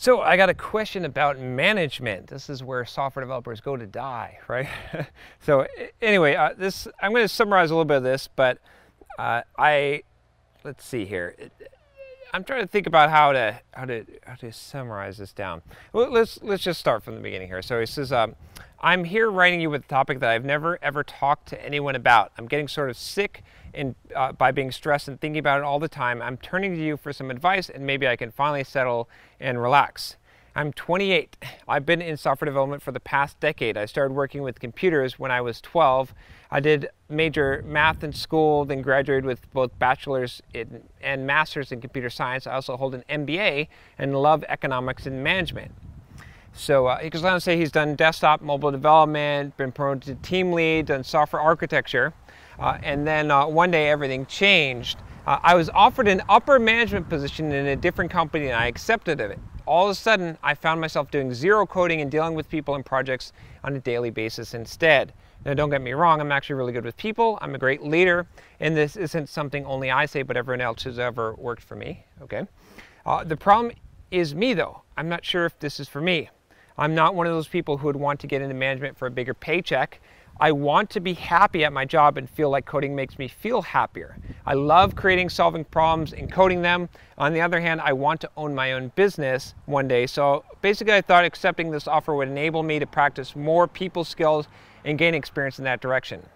So I got a question about management. This is where software developers go to die, right? so anyway, uh, this I'm going to summarize a little bit of this, but uh, I let's see here. I'm trying to think about how to how to how to summarize this down. Well, let's let's just start from the beginning here. So he says, um, "I'm here writing you with a topic that I've never ever talked to anyone about. I'm getting sort of sick and uh, by being stressed and thinking about it all the time. I'm turning to you for some advice, and maybe I can finally settle and relax." I'm 28. I've been in software development for the past decade. I started working with computers when I was 12. I did major math in school, then graduated with both bachelor's in, and master's in computer science. I also hold an MBA and love economics and management. So uh, he goes on to say he's done desktop mobile development, been promoted to team lead, done software architecture, uh, and then uh, one day everything changed. Uh, I was offered an upper management position in a different company and I accepted it all of a sudden I found myself doing zero coding and dealing with people and projects on a daily basis instead. Now, don't get me wrong, I'm actually really good with people. I'm a great leader, and this isn't something only I say, but everyone else has ever worked for me. Okay. Uh, the problem is me, though. I'm not sure if this is for me. I'm not one of those people who would want to get into management for a bigger paycheck. I want to be happy at my job and feel like coding makes me feel happier. I love creating, solving problems, and coding them. On the other hand, I want to own my own business one day. So basically, I thought accepting this offer would enable me to practice more people skills and gain experience in that direction.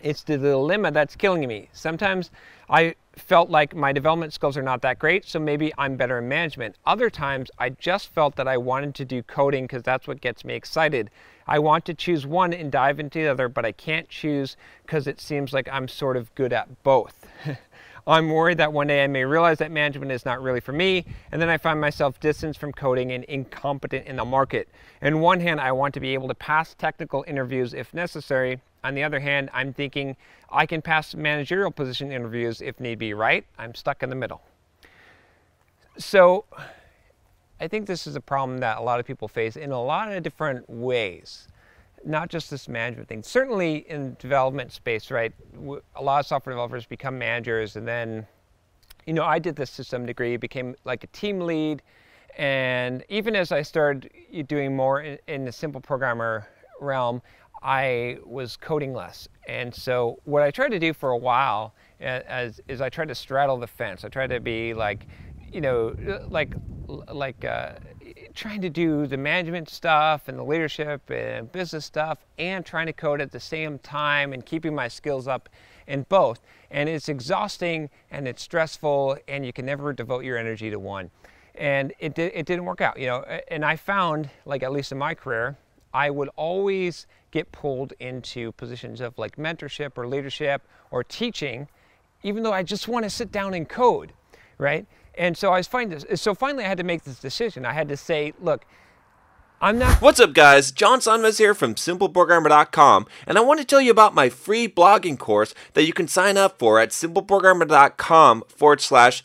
It's the dilemma that's killing me. Sometimes I felt like my development skills are not that great, so maybe I'm better in management. Other times, I just felt that I wanted to do coding because that's what gets me excited. I want to choose one and dive into the other, but I can't choose because it seems like I'm sort of good at both. I'm worried that one day I may realize that management is not really for me, and then I find myself distanced from coding and incompetent in the market. On one hand, I want to be able to pass technical interviews if necessary. On the other hand, I'm thinking I can pass managerial position interviews if need be, right? I'm stuck in the middle. So, I think this is a problem that a lot of people face in a lot of different ways not just this management thing. Certainly in development space, right? A lot of software developers become managers, and then, you know, I did this to some degree, became like a team lead, and even as I started doing more in, in the simple programmer realm, I was coding less. And so what I tried to do for a while as, is I tried to straddle the fence. I tried to be like, you know, like like uh, trying to do the management stuff and the leadership and business stuff and trying to code at the same time and keeping my skills up in both. And it's exhausting and it's stressful and you can never devote your energy to one. And it, it didn't work out, you know. And I found, like at least in my career, I would always get pulled into positions of like mentorship or leadership or teaching, even though I just want to sit down and code, right? And so I was finding this. So finally, I had to make this decision. I had to say, look, I'm not. What's up, guys? John Sonmez here from SimpleProgrammer.com, and I want to tell you about my free blogging course that you can sign up for at SimpleProgrammer.com forward slash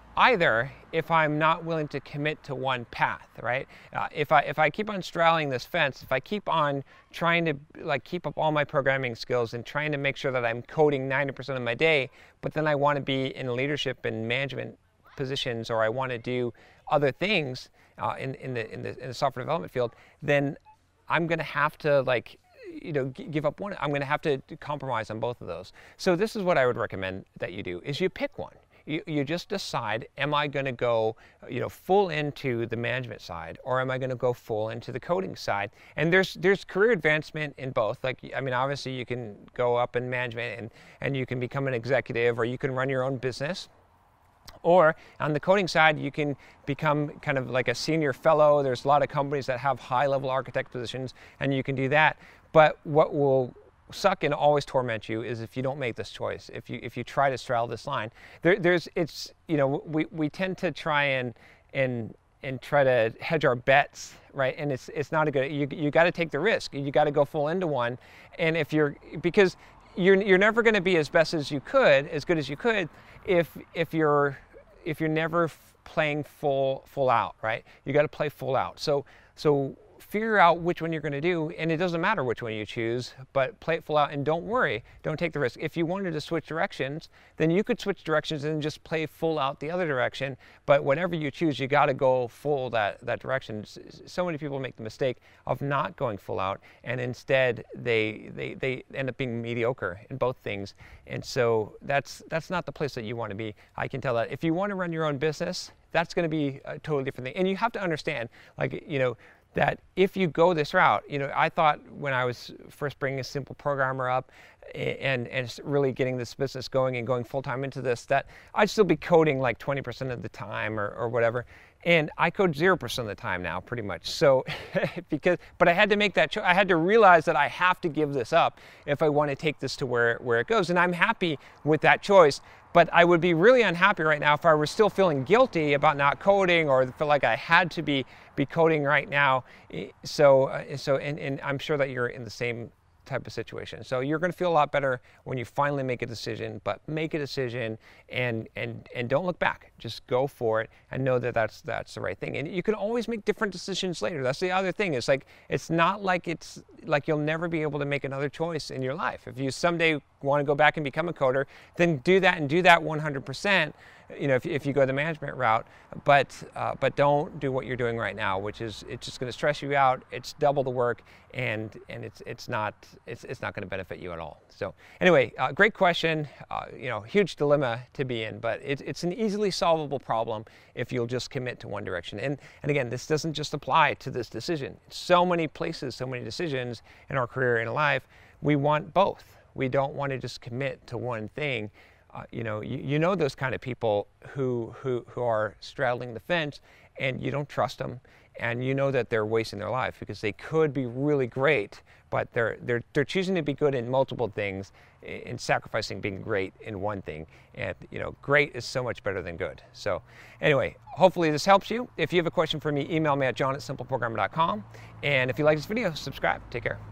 either if I'm not willing to commit to one path, right? Uh, if I if I keep on straddling this fence, if I keep on trying to like keep up all my programming skills and trying to make sure that I'm coding 90% of my day, but then I want to be in leadership and management positions or I want to do other things uh, in, in, the, in, the, in the software development field, then I'm going to have to like you know give up one i'm going to have to compromise on both of those so this is what i would recommend that you do is you pick one you, you just decide am i going to go you know full into the management side or am i going to go full into the coding side and there's there's career advancement in both like i mean obviously you can go up in management and and you can become an executive or you can run your own business or on the coding side, you can become kind of like a senior fellow. There's a lot of companies that have high level architect positions, and you can do that. But what will suck and always torment you is if you don't make this choice. If you if you try to straddle this line, there, there's it's you know we, we tend to try and and and try to hedge our bets, right? And it's it's not a good. You you got to take the risk. You got to go full into one. And if you're because you're you're never going to be as best as you could, as good as you could, if if you're if you're never playing full full out, right? You got to play full out. So so figure out which one you're going to do, and it doesn't matter which one you choose, but play it full out and don't worry, don't take the risk. If you wanted to switch directions, then you could switch directions and just play full out the other direction, but whatever you choose, you got to go full that, that direction. So many people make the mistake of not going full out, and instead they, they, they end up being mediocre in both things, and so that's, that's not the place that you want to be. I can tell that. If you want to run your own business, that's going to be a totally different thing. And you have to understand, like, you know, that if you go this route, you know, I thought when I was first bringing a simple programmer up and, and really getting this business going and going full time into this, that I'd still be coding like 20% of the time or, or whatever. And I code 0% of the time now, pretty much. So, because, but I had to make that choice. I had to realize that I have to give this up if I want to take this to where, where it goes. And I'm happy with that choice. But I would be really unhappy right now if I were still feeling guilty about not coding or feel like I had to be, be coding right now. So, uh, so and, and I'm sure that you're in the same type of situation. So you're going to feel a lot better when you finally make a decision, but make a decision and and and don't look back. Just go for it and know that that's that's the right thing. And you can always make different decisions later. That's the other thing. It's like it's not like it's like you'll never be able to make another choice in your life. If you someday want to go back and become a coder, then do that and do that 100% you know, if, if you go the management route, but uh, but don't do what you're doing right now, which is it's just going to stress you out. It's double the work, and and it's it's not it's it's not going to benefit you at all. So anyway, uh, great question. Uh, you know, huge dilemma to be in, but it's it's an easily solvable problem if you'll just commit to one direction. And and again, this doesn't just apply to this decision. So many places, so many decisions in our career and life, we want both. We don't want to just commit to one thing uh, you know, you, you, know those kind of people who, who, who are straddling the fence and you don't trust them and you know that they're wasting their life because they could be really great, but they're, they're, they're choosing to be good in multiple things and sacrificing being great in one thing. And, you know, great is so much better than good. So anyway, hopefully this helps you. If you have a question for me, email me at john at simpleprogrammer.com. And if you like this video, subscribe. Take care.